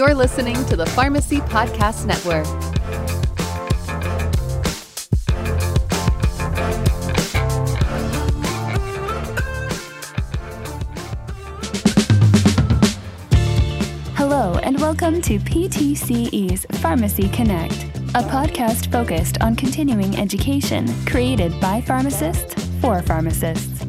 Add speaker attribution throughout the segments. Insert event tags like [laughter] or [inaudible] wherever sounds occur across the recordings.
Speaker 1: You're listening to the Pharmacy Podcast Network.
Speaker 2: Hello, and welcome to PTCE's Pharmacy Connect, a podcast focused on continuing education created by pharmacists for pharmacists.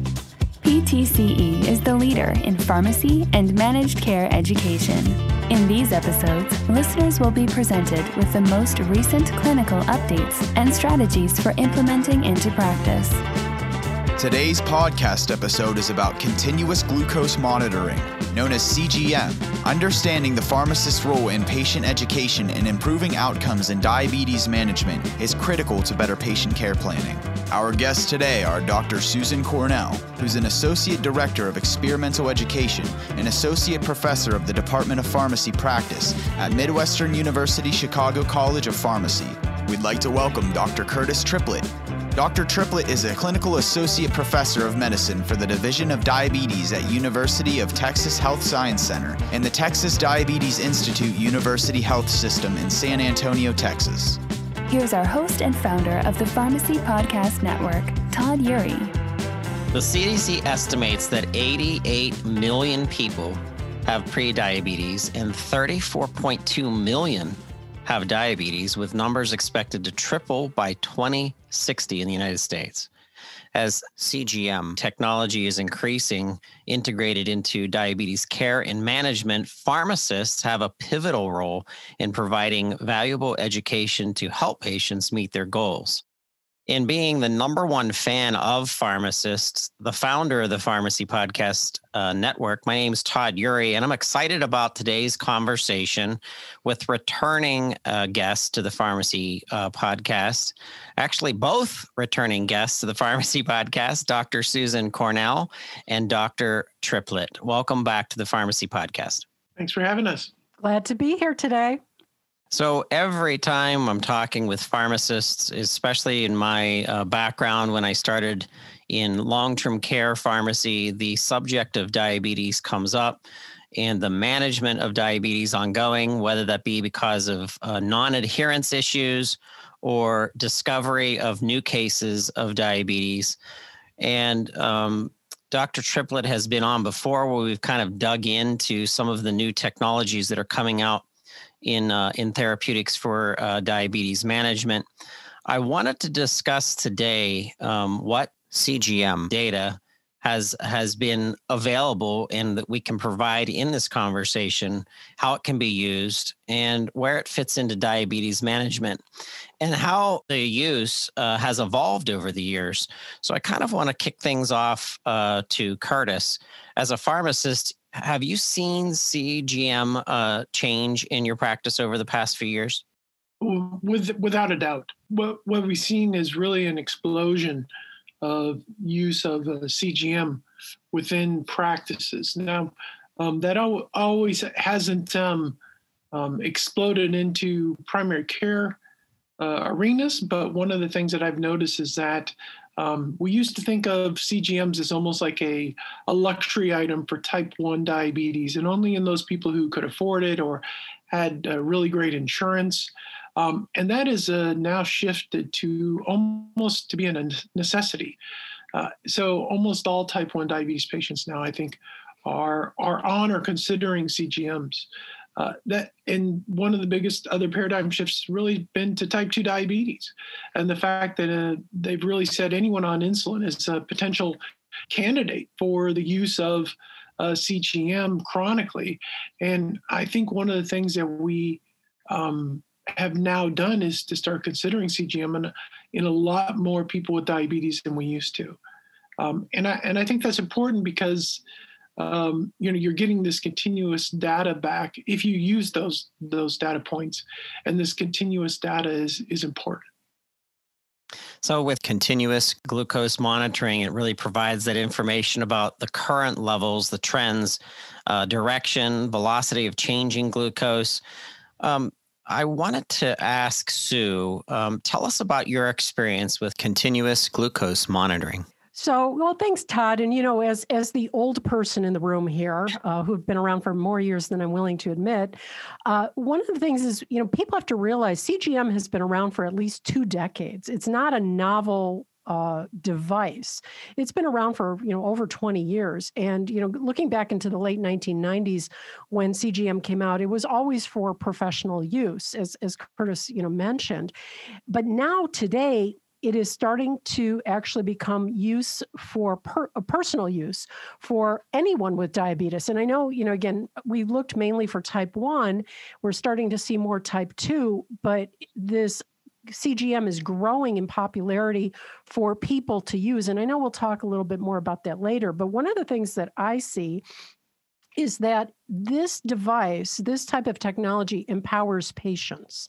Speaker 2: PTCE is the leader in pharmacy and managed care education. In these episodes, listeners will be presented with the most recent clinical updates and strategies for implementing into practice.
Speaker 3: Today's podcast episode is about continuous glucose monitoring, known as CGM, understanding the pharmacist's role in patient education and improving outcomes in diabetes management is critical to better patient care planning. Our guests today are Dr. Susan Cornell, who's an Associate Director of Experiential Education and Associate Professor of the Department of Pharmacy Practice at Midwestern University Chicago College of Pharmacy. We'd like to welcome Dr. Curtis Triplitt, Dr. Triplitt is a clinical associate professor of medicine for the Division of Diabetes at University of Texas Health Science Center and the Texas Diabetes Institute University Health System in San Antonio, Texas.
Speaker 2: Here's our host and founder of the Pharmacy Podcast Network, Todd Eury.
Speaker 4: The CDC estimates that 88 million people have prediabetes and 34.2 million have diabetes, with numbers expected to triple by 2060 in the United States. As CGM technology is increasing, integrated into diabetes care and management, pharmacists have a pivotal role in providing valuable education to help patients meet their goals. In being the number one fan of pharmacists, the founder of the Pharmacy Podcast uh, Network, my name is Todd Eury, and I'm excited about today's conversation with returning uh, guests to the Pharmacy uh, Podcast. Actually, both returning guests to the Pharmacy [laughs] Podcast, Dr. Susan Cornell and Dr. Triplitt. Welcome back to the Pharmacy Podcast.
Speaker 5: Thanks for having us.
Speaker 6: Glad to be here today.
Speaker 4: So every time I'm talking with pharmacists, especially in my uh, background when I started in long-term care pharmacy, the subject of diabetes comes up and the management of diabetes ongoing, whether that be because of uh, non-adherence issues or discovery of new cases of diabetes. And um, Dr. Triplitt has been on before where we've kind of dug into some of the new technologies that are coming out in uh, in therapeutics for uh, diabetes management. I wanted to discuss today um, what CGM data has has been available and that we can provide in this conversation, how it can be used, and where it fits into diabetes management, and how the use uh, has evolved over the years. So I kind of want to kick things off uh, to Curtis. As a pharmacist, have you seen CGM uh, change in your practice over the past few years?
Speaker 5: With, without a doubt. What, what we've seen is really an explosion of use of uh, CGM within practices. Now, um, that al- always hasn't um, um, exploded into primary care uh, arenas, but one of the things that I've noticed is that um, we used to think of CGMs as almost like a, a luxury item for type 1 diabetes, and only in those people who could afford it or had uh, really great insurance. Um, and that is uh, now shifted to almost to be a necessity. Uh, so almost all type 1 diabetes patients now, I think, are, are on or considering CGMs. Uh, that and one of the biggest other paradigm shifts really been to type 2 diabetes. And the fact that uh, they've really said anyone on insulin is a potential candidate for the use of uh, cgm chronically. And i think one of the things that we um, have now done is to start considering cgm in, in a lot more people with diabetes than we used to. Um, and, I, and i think that's important because um, you know you're getting this continuous data back if you use those those data points and this continuous data is is important
Speaker 4: so with continuous glucose monitoring it really provides that information about the current levels the trends uh, direction velocity of changing glucose um, I wanted to ask Sue, um, tell us about your experience with continuous glucose monitoring.
Speaker 6: So, well, thanks, Todd. And you know, as as the old person in the room here, uh, who've been around for more years than I'm willing to admit, uh, one of the things is, you know, people have to realize CGM has been around for at least two decades. It's not a novel uh, device. It's been around for you know over 20 years, and you know, looking back into the late 1990s when CGM came out, it was always for professional use, as as Curtis you know mentioned. But now today, it is starting to actually become use for per, personal use for anyone with diabetes. And I know, you know, again, we looked mainly for type 1. We're starting to see more type 2, but this CGM is growing in popularity for people to use. And I know we'll talk a little bit more about that later. But one of the things that I see is that this device, this type of technology empowers patients.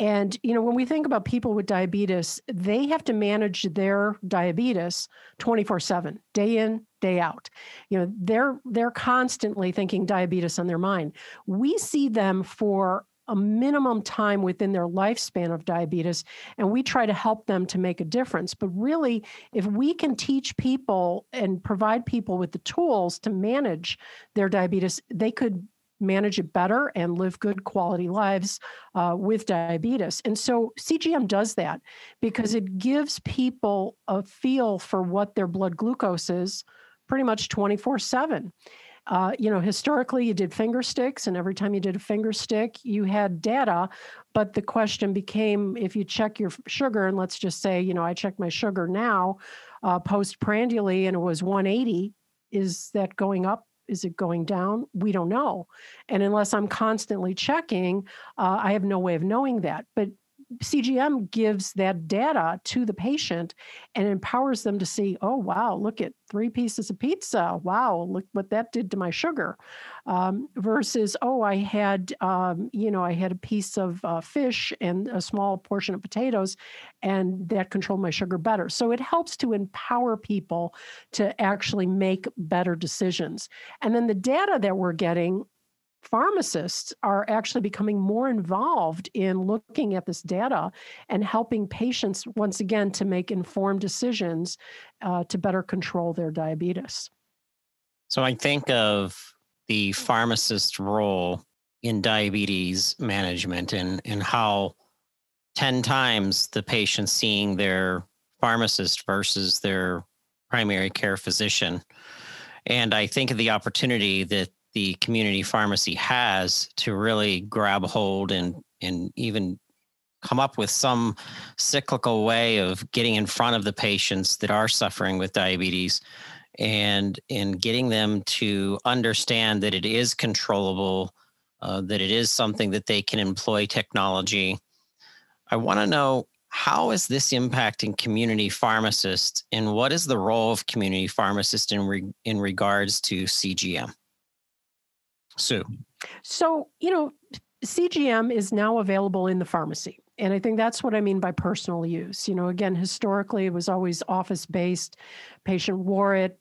Speaker 6: And, you know, when we think about people with diabetes, they have to manage their diabetes 24 7, day in, day out. You know, they're they're constantly thinking diabetes on their mind. We see them for a minimum time within their lifespan of diabetes and we try to help them to make a difference but really if we can teach people and provide people with the tools to manage their diabetes they could manage it better and live good quality lives uh, with diabetes. And so CGM does that because it gives people a feel for what their blood glucose is pretty much 24 7. Uh, you know, historically, you did finger sticks, and every time you did a finger stick, you had data. But the question became if you check your sugar, and let's just say, you know, I check my sugar now uh, postprandially and it was 180, is that going up? Is it going down? We don't know. And unless I'm constantly checking, uh, I have no way of knowing that. But CGM gives that data to the patient and empowers them to see, oh, wow, look at three pieces of pizza. Wow, look what that did to my sugar. Um, versus, oh, I had, um, you know, I had a piece of uh, fish and a small portion of potatoes, and that controlled my sugar better. So it helps to empower people to actually make better decisions. And then the data that we're getting pharmacists are actually becoming more involved in looking at this data and helping patients once again to make informed decisions uh, to better control their diabetes.
Speaker 4: So I think of the pharmacist role in diabetes management and, and how 10 times the patient seeing their pharmacist versus their primary care physician. And I think of the opportunity that the community pharmacy has to really grab hold and and even come up with some cyclical way of getting in front of the patients that are suffering with diabetes and in getting them to understand that it is controllable uh, that it is something that they can employ technology. I want to know how is this impacting community pharmacists and what is the role of community pharmacists in, re- in regards to cgm Sue.
Speaker 6: So, you know, CGM is now available in the pharmacy. And I think that's what I mean by personal use. You know, again, historically, it was always office based. Patient wore it,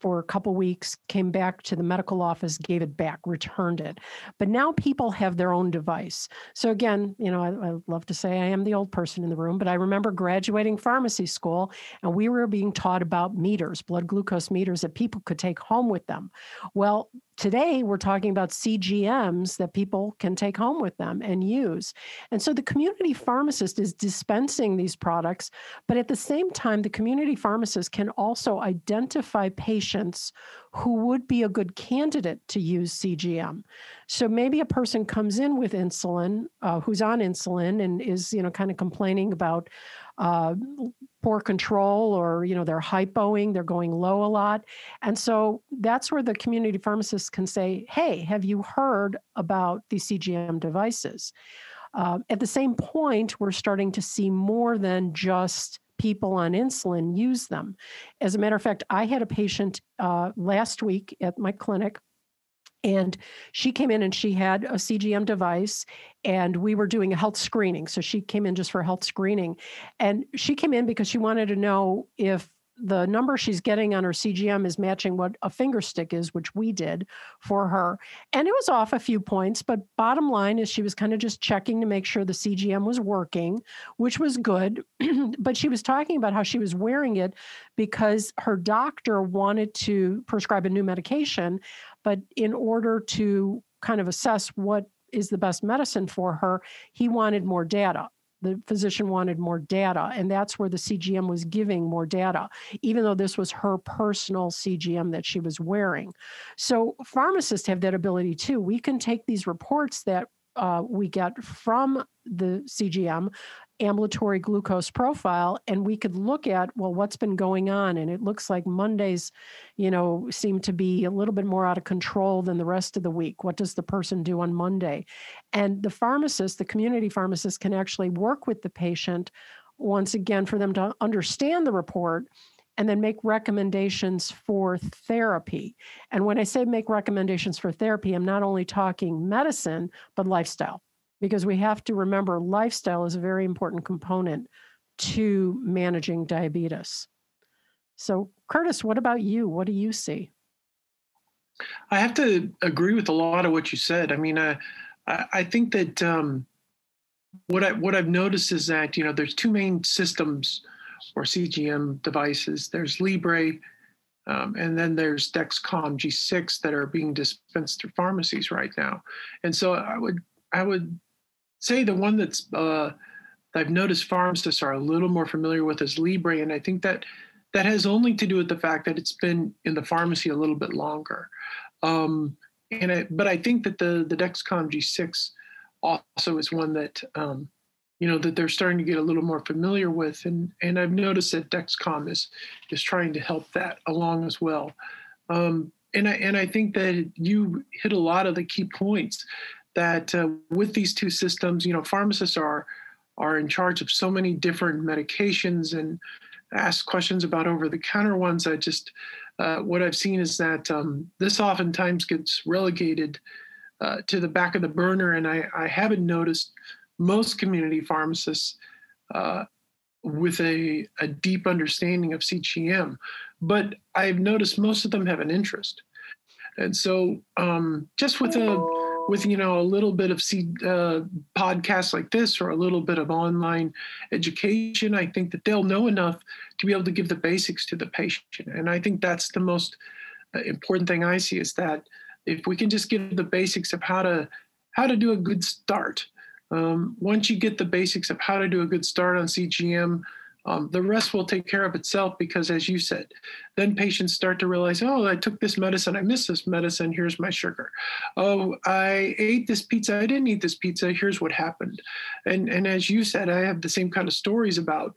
Speaker 6: for a couple weeks, came back to the medical office, gave it back, returned it. But now people have their own device. So again, you know, I, I, love to say I am the old person in the room, but I remember graduating pharmacy school and we were being taught about meters, blood glucose meters that people could take home with them. Well, today we're talking about CGMs that people can take home with them and use. And so the community pharmacist is dispensing these products, but at the same time, the community pharmacist can also identify patients patients who would be a good candidate to use CGM. So maybe a person comes in with insulin, uh, who's on insulin and is, you know, kind of complaining about uh, poor control or, you know, they're hypoing, they're going low a lot. And so that's where the community pharmacists can say, hey, have you heard about these CGM devices? Uh, at the same point, we're starting to see more than just people on insulin use them. As a matter of fact, I had a patient uh, last week at my clinic and she came in and she had a CGM device, and we were doing a health screening. So she came in just for health screening. And she came in because she wanted to know if the number she's getting on her CGM is matching what a finger stick is, which we did for her. And it was off a few points, but bottom line is she was kind of just checking to make sure the CGM was working, which was good. [clears throat] but she was talking about how she was wearing it because her doctor wanted to prescribe a new medication, but in order to kind of assess what is the best medicine for her, he wanted more data the physician wanted more data, and that's where the CGM was giving more data, even though this was her personal CGM that she was wearing. So, pharmacists have that ability too. We can take these reports that uh, we get from the CGM ambulatory glucose profile and we could look at well what's been going on? And it looks like mondays you know seem to be a little bit more out of control than the rest of the week. What does the person do on monday? And the pharmacist the community pharmacist can actually work with the patient once again for them to understand the report and then make recommendations for therapy. And when I say make recommendations for therapy, I'm not only talking medicine, but lifestyle because we have to remember lifestyle is a very important component to managing diabetes. So, Curtis, what about you? What do you see?
Speaker 5: I have to agree with a lot of what you said. I mean, uh, I think that um, what I what I've noticed is that you know there's two main systems or CGM devices. There's Libre, um, and then there's Dexcom G6 that are being dispensed through pharmacies right now. And so I would I would say the one that's uh, I've noticed pharmacists are a little more familiar with is Libre, and I think that that has only to do with the fact that it's been in the pharmacy a little bit longer. Um, and I, but I think that the the Dexcom G6 also is one that um, you know that they're starting to get a little more familiar with, and and I've noticed that Dexcom is is trying to help that along as well. Um, and I and I think that you hit a lot of the key points that uh, with these two systems, you know, pharmacists are are in charge of so many different medications and ask questions about over-the-counter ones. I just uh, what I've seen is that um, this oftentimes gets relegated uh, to the back of the burner, and I, I haven't noticed most community pharmacists uh, with a, a deep understanding of CGM, but I've noticed most of them have an interest. And so, um, just with a with you know a little bit of C, uh, podcasts like this or a little bit of online education i think that they'll know enough to be able to give the basics to the patient and i think that's the most uh, important thing i see is that if we can just give the basics of how to how to do a good start um, once you get the basics of how to do a good start on cgm um, the rest will take care of itself because, as you said, then patients start to realize, oh, I took this medicine, I missed this medicine, here's my sugar. Oh, I ate this pizza, I didn't eat this pizza, here's what happened. And, and as you said, I have the same kind of stories about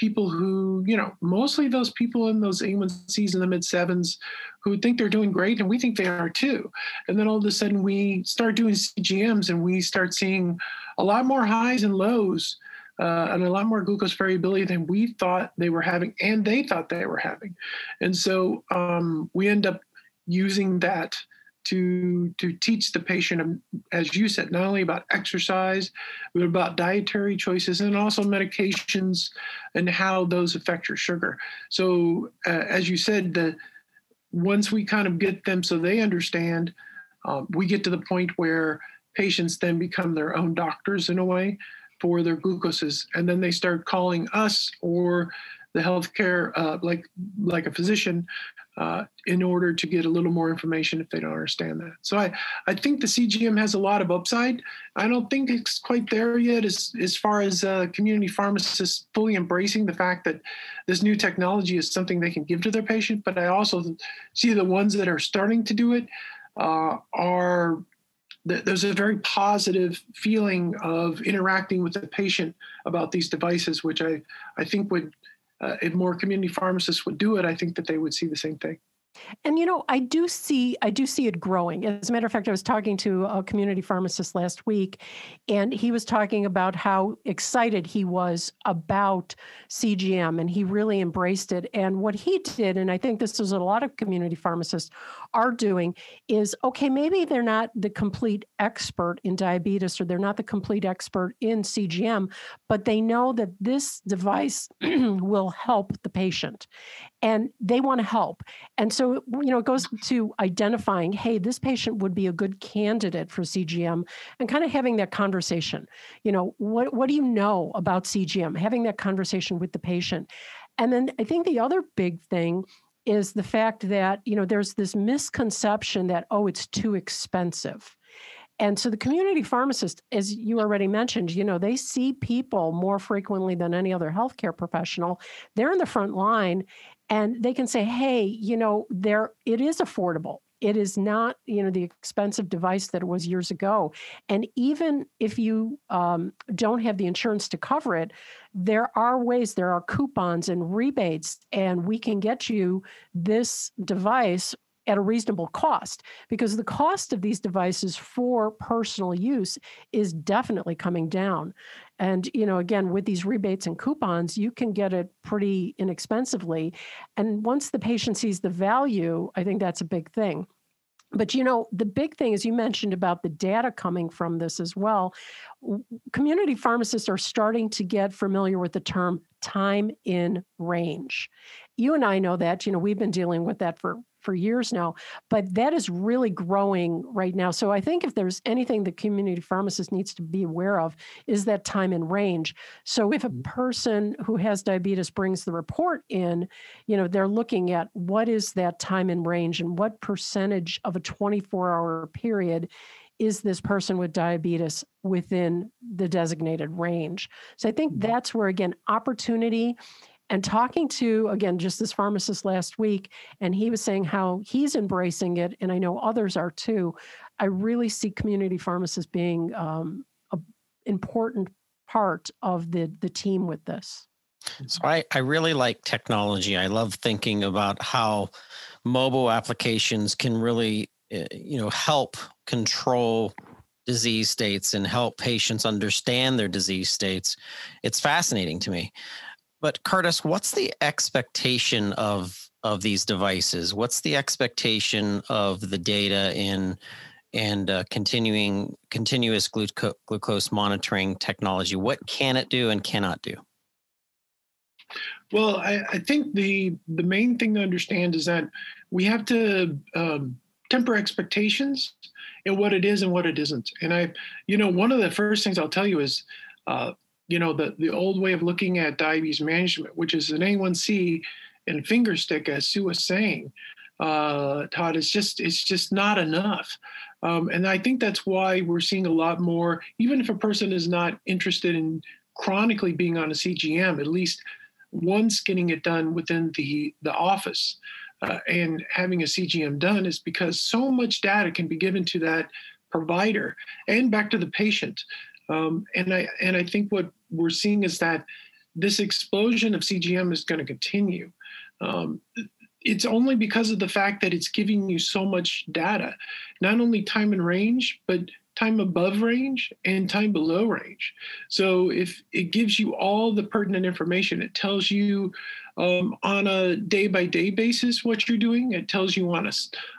Speaker 5: people who, you know, mostly those people in those A1Cs in the mid sevens who think they're doing great and we think they are too. And then all of a sudden we start doing CGMs and we start seeing a lot more highs and lows uh, and a lot more glucose variability than we thought they were having, and they thought they were having. And so um, we end up using that to to teach the patient, um, as you said, not only about exercise, but about dietary choices and also medications and how those affect your sugar. So, uh, as you said, the once we kind of get them so they understand, um, we get to the point where patients then become their own doctors in a way for their glucoses, and then they start calling us or the healthcare, uh, like like a physician, uh, in order to get a little more information if they don't understand that. So I, I think the CGM has a lot of upside. I don't think it's quite there yet as, as far as uh, community pharmacists fully embracing the fact that this new technology is something they can give to their patient. But I also see the ones that are starting to do it uh, are there's a very positive feeling of interacting with the patient about these devices, which I, I think would, uh, if more community pharmacists would do it, I think that they would see the same thing.
Speaker 6: And you know, I do see I do see it growing. As a matter of fact, I was talking to a community pharmacist last week, and he was talking about how excited he was about CGM, and he really embraced it. And what he did, and I think this is a lot of community pharmacists are doing, is okay, maybe they're not the complete expert in diabetes or they're not the complete expert in CGM, but they know that this device [clears throat] will help the patient. And they want to help. And so, you know, it goes mm-hmm. to identifying, hey, this patient would be a good candidate for CGM and kind of having that conversation. You know, what, what do you know about CGM? Having that conversation with the patient. And then I think the other big thing is the fact that, you know, there's this misconception that, oh, it's too expensive. And so the community pharmacist, as you already mentioned, you know, they see people more frequently than any other healthcare professional. They're in the front line and they can say, hey, you know, there it is affordable. It is not, you know, the expensive device that it was years ago. And even if you um, don't have the insurance to cover it, there are ways, there are coupons and rebates, and we can get you this device at a reasonable cost because the cost of these devices for personal use is definitely coming down. And, you know, again, with these rebates and coupons, you can get it pretty inexpensively. And once the patient sees the value, I think that's a big thing. But you know, the big thing is you mentioned about the data coming from this as well. Community pharmacists are starting to get familiar with the term time in range. You and I know that, you know, we've been dealing with that for for years now, but that is really growing right now. So I think if there's anything the community pharmacist needs to be aware of is that time in range. So if a mm-hmm. person who has diabetes brings the report in, you know, they're looking at what is that time in range and what percentage of a 24 hour period is this person with diabetes within the designated range? So I think mm-hmm. that's where, again, opportunity and talking to again just this pharmacist last week and he was saying how he's embracing it and i know others are too. I really see community pharmacists being um, an important part of the the team with this.
Speaker 4: So I, I really like technology. I love thinking about how mobile applications can really eh, you know help control disease states and help patients understand their disease states. It's fascinating to me but Curtis, what's the expectation of of these devices? What's the expectation of the data in and uh, continuing continuous gluco- glucose monitoring technology? What can it do and cannot do?
Speaker 5: Well, I, I think the the main thing to understand is that we have to um, temper expectations and what it is and what it isn't. And I, you know, one of the first things I'll tell you is uh, you know, the, the old way of looking at diabetes management, which is an A1C and finger stick, as Sue was saying, uh, Todd, is just it's just not enough. Um, and I think that's why we're seeing a lot more, even if a person is not interested in chronically being on a CGM, at least once getting it done within the, the office uh, and having a CGM done is because so much data can be given to that provider and back to the patient. Um, and I and I think what we're seeing is that this explosion of CGM is going to continue. Um, it's only because of the fact that it's giving you so much data, not only time and range, but time above range and time below range. So if it gives you all the pertinent information, it tells you um, on a day by day basis what you're doing. It tells you on a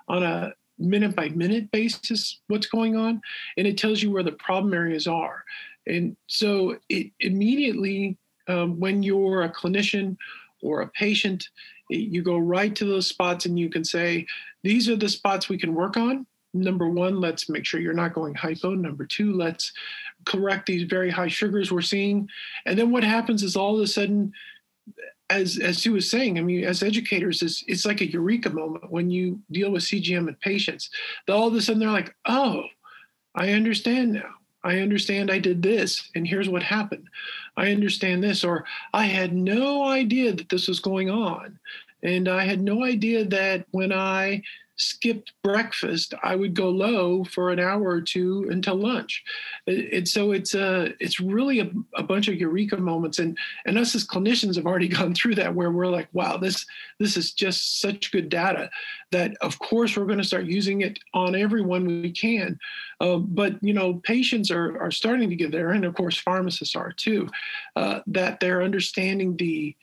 Speaker 5: on a minute by minute basis what's going on, and it tells you where the problem areas are. And so it immediately, um, when you're a clinician or a patient, you go right to those spots and you can say, these are the spots we can work on. Number one, let's make sure you're not going hypo. Number two, let's correct these very high sugars we're seeing. And then what happens is all of a sudden, as as Sue was saying, I mean, as educators, it's, it's like a eureka moment when you deal with CGM and patients. All of a sudden, they're like, "Oh, I understand now. I understand I did this, and here's what happened. I understand this, or I had no idea that this was going on. And I had no idea that when I skipped breakfast, I would go low for an hour or two until lunch. And so it's a it's really a, a, bunch of eureka moments, and and us as clinicians have already [laughs] gone through that where we're like, wow, this this is just such good data that of course we're going to start using it on everyone we can. Um, but you know, patients are are starting to get there, and of course pharmacists are too, uh, that they're understanding the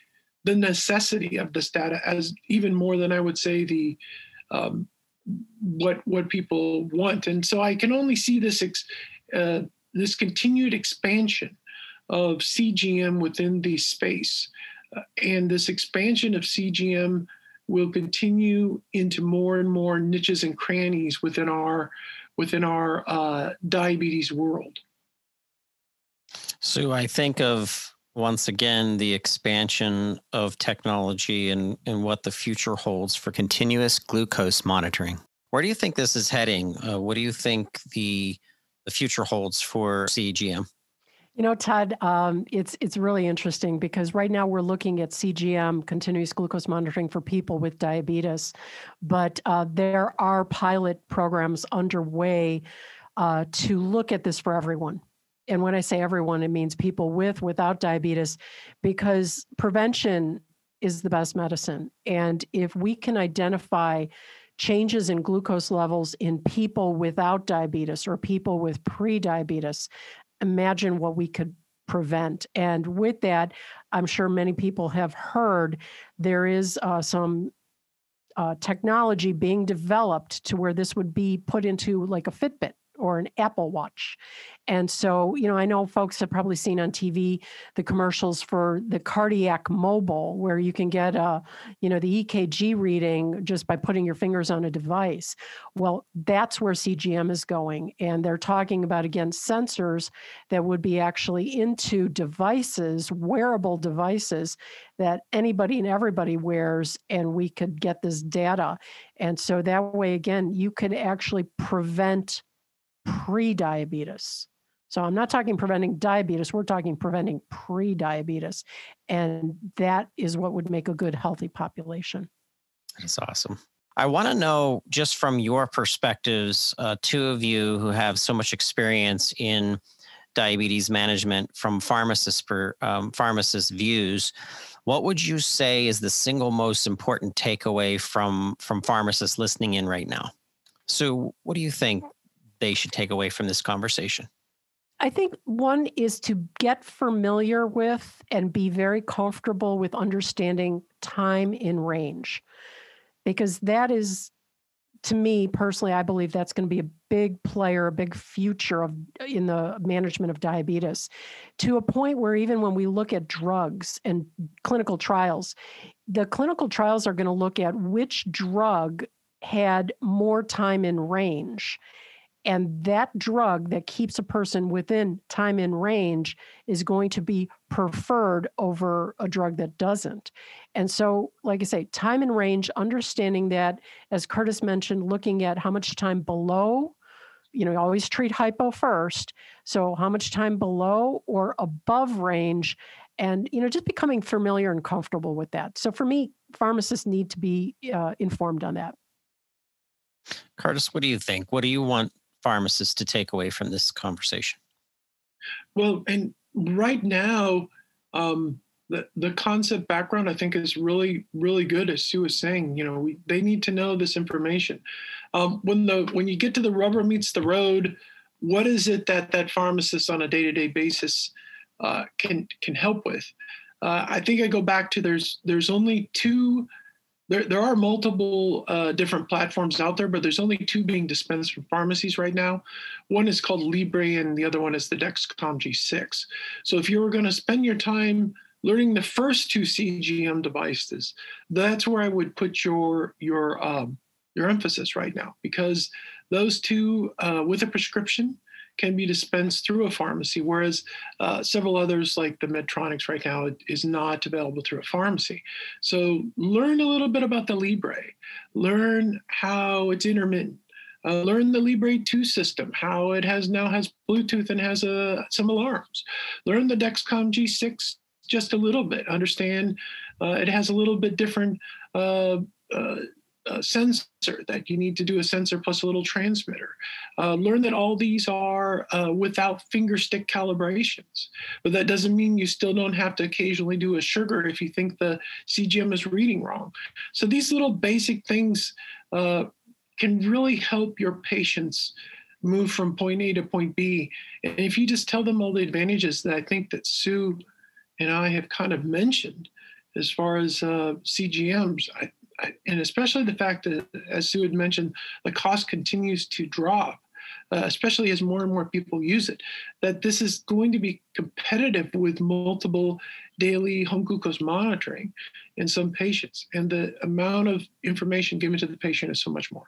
Speaker 5: the necessity of this data as even more than I would say the um, what what people want. And so I can only see this ex, uh, this continued expansion of CGM within the space. Uh, and this expansion of CGM will continue into more and more niches and crannies within our within our uh, diabetes world.
Speaker 4: So I think of once again the expansion of technology and, and what the future holds for
Speaker 3: continuous glucose monitoring.
Speaker 4: Where do you think this is heading? Uh, what do you think the the future holds for CGM?
Speaker 6: You know, Todd, um, it's it's really interesting because right now we're looking at CGM, continuous glucose monitoring for people with diabetes, but uh, there are pilot programs underway uh, to look at this for everyone. And when I say everyone, it means people with without diabetes, because prevention is the best medicine. And if we can identify changes in glucose levels in people without diabetes or people with pre-diabetes imagine what we could prevent. And with that, I'm sure many people have heard there is uh, some uh, technology being developed to where this would be put into like a Fitbit or an Apple Watch. And so, you know, I know folks have probably seen on TV the commercials for the KardiaMobile, where you can get a, you know, the EKG reading just by putting your fingers on a device. Well, that's where CGM is going. And they're talking about, again, sensors that would be actually into devices, wearable devices that anybody and everybody wears, and we could get this data. And so that way, again, you could actually prevent pre-diabetes. So I'm not talking preventing diabetes, we're talking preventing pre-diabetes. And that is what would make a good healthy population.
Speaker 4: That's awesome. I want to know just from your perspectives, uh, two of you who have so much experience in diabetes management from pharmacist per, um, pharmacist views, what would you say is the single most important takeaway from from pharmacists listening in right now? So, what do you think they should take away from this conversation?
Speaker 6: I think one is to get familiar with and be very comfortable with understanding time in range, because that is, to me personally, I believe that's going to be a big player, a big future of in the management of diabetes, to a point where even when we look at drugs and clinical trials, the clinical trials are going to look at which drug had more time in range and that drug that keeps a person within time in range is going to be preferred over a drug that doesn't. And so, like I say, time in range, understanding that, as Curtis mentioned, looking at how much time below, you know, always treat hypo first. So, how much time below or above range, and, you know, just becoming familiar and comfortable with that. So, for me, pharmacists need to be uh, informed on that.
Speaker 4: Curtis, what do you think? What do you want pharmacists to take away from this conversation?
Speaker 5: Well, and right now, um, the, the concept background I think is really really good as Sue was saying you know we, they need to know this information um, when the when you get to the rubber meets the road what is it that that pharmacist on a day-to-day basis uh, can can help with uh, I think I go back to there's there's only two there, there are multiple uh, different platforms out there, but there's only two being dispensed from pharmacies right now. One is called Libre, and the other one is the Dexcom G6. So if you were going to spend your time learning the first two CGM devices, that's where I would put your your um, your emphasis right now, because those two uh, with a prescription can be dispensed through a pharmacy, whereas uh, several others, like the Medtronics right now, is not available through a pharmacy. So learn a little bit about the Libre, learn how it's intermittent. Uh, learn the Libre 2 system, how it has now has Bluetooth and has uh, some alarms. Learn the Dexcom G6 just a little bit. Understand uh, it has a little bit different uh, uh, a sensor that you need to do a sensor plus a little transmitter. Uh, learn that all these are uh, without finger stick calibrations, but that doesn't mean you still don't have to occasionally do a sugar if you think the CGM is reading wrong. So these little basic things uh, can really help your patients move from point A to point B. And if you just tell them all the advantages that I think that Sue and I have kind of mentioned as far as uh, CGMs, I, and especially the fact that, as Sue had mentioned, the cost continues to drop. uh, especially as more and more people use it, that this is going to be competitive with multiple daily home glucose monitoring in some patients. And the amount of information given to the patient is so much more.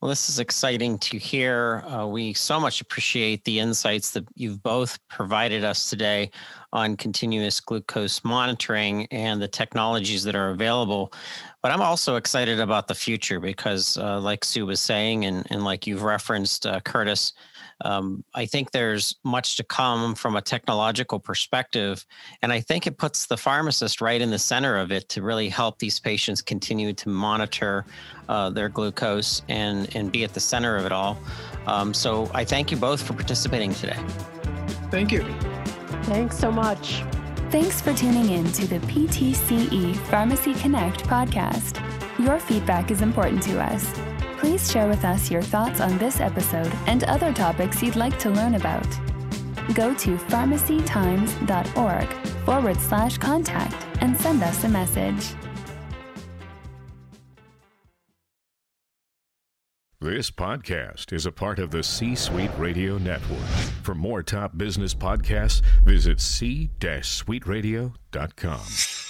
Speaker 4: Well, this is exciting to hear. Uh, we so much appreciate the insights that you've both provided us today on continuous glucose monitoring and the technologies that are available. But I'm also excited about the future because, uh, like Sue was saying, and, and like you've referenced, uh, Curtis, um, I think there's much to come from a technological perspective. And I think it puts the pharmacist right in the center of it to really help these patients continue to monitor uh, their glucose and, and be at the center of it all. Um, so I thank you both for participating today.
Speaker 5: Thank you.
Speaker 6: Thanks so much.
Speaker 2: Thanks for tuning in to the PTCE Pharmacy Connect podcast. Your feedback is important to us. Please share with us your thoughts on this episode and other topics you'd like to learn about. Go to pharmacytimes.org forward slash contact and send us a message.
Speaker 7: This podcast is a part of the C Suite Radio Network. For more top business podcasts, visit c-suiteradio.com.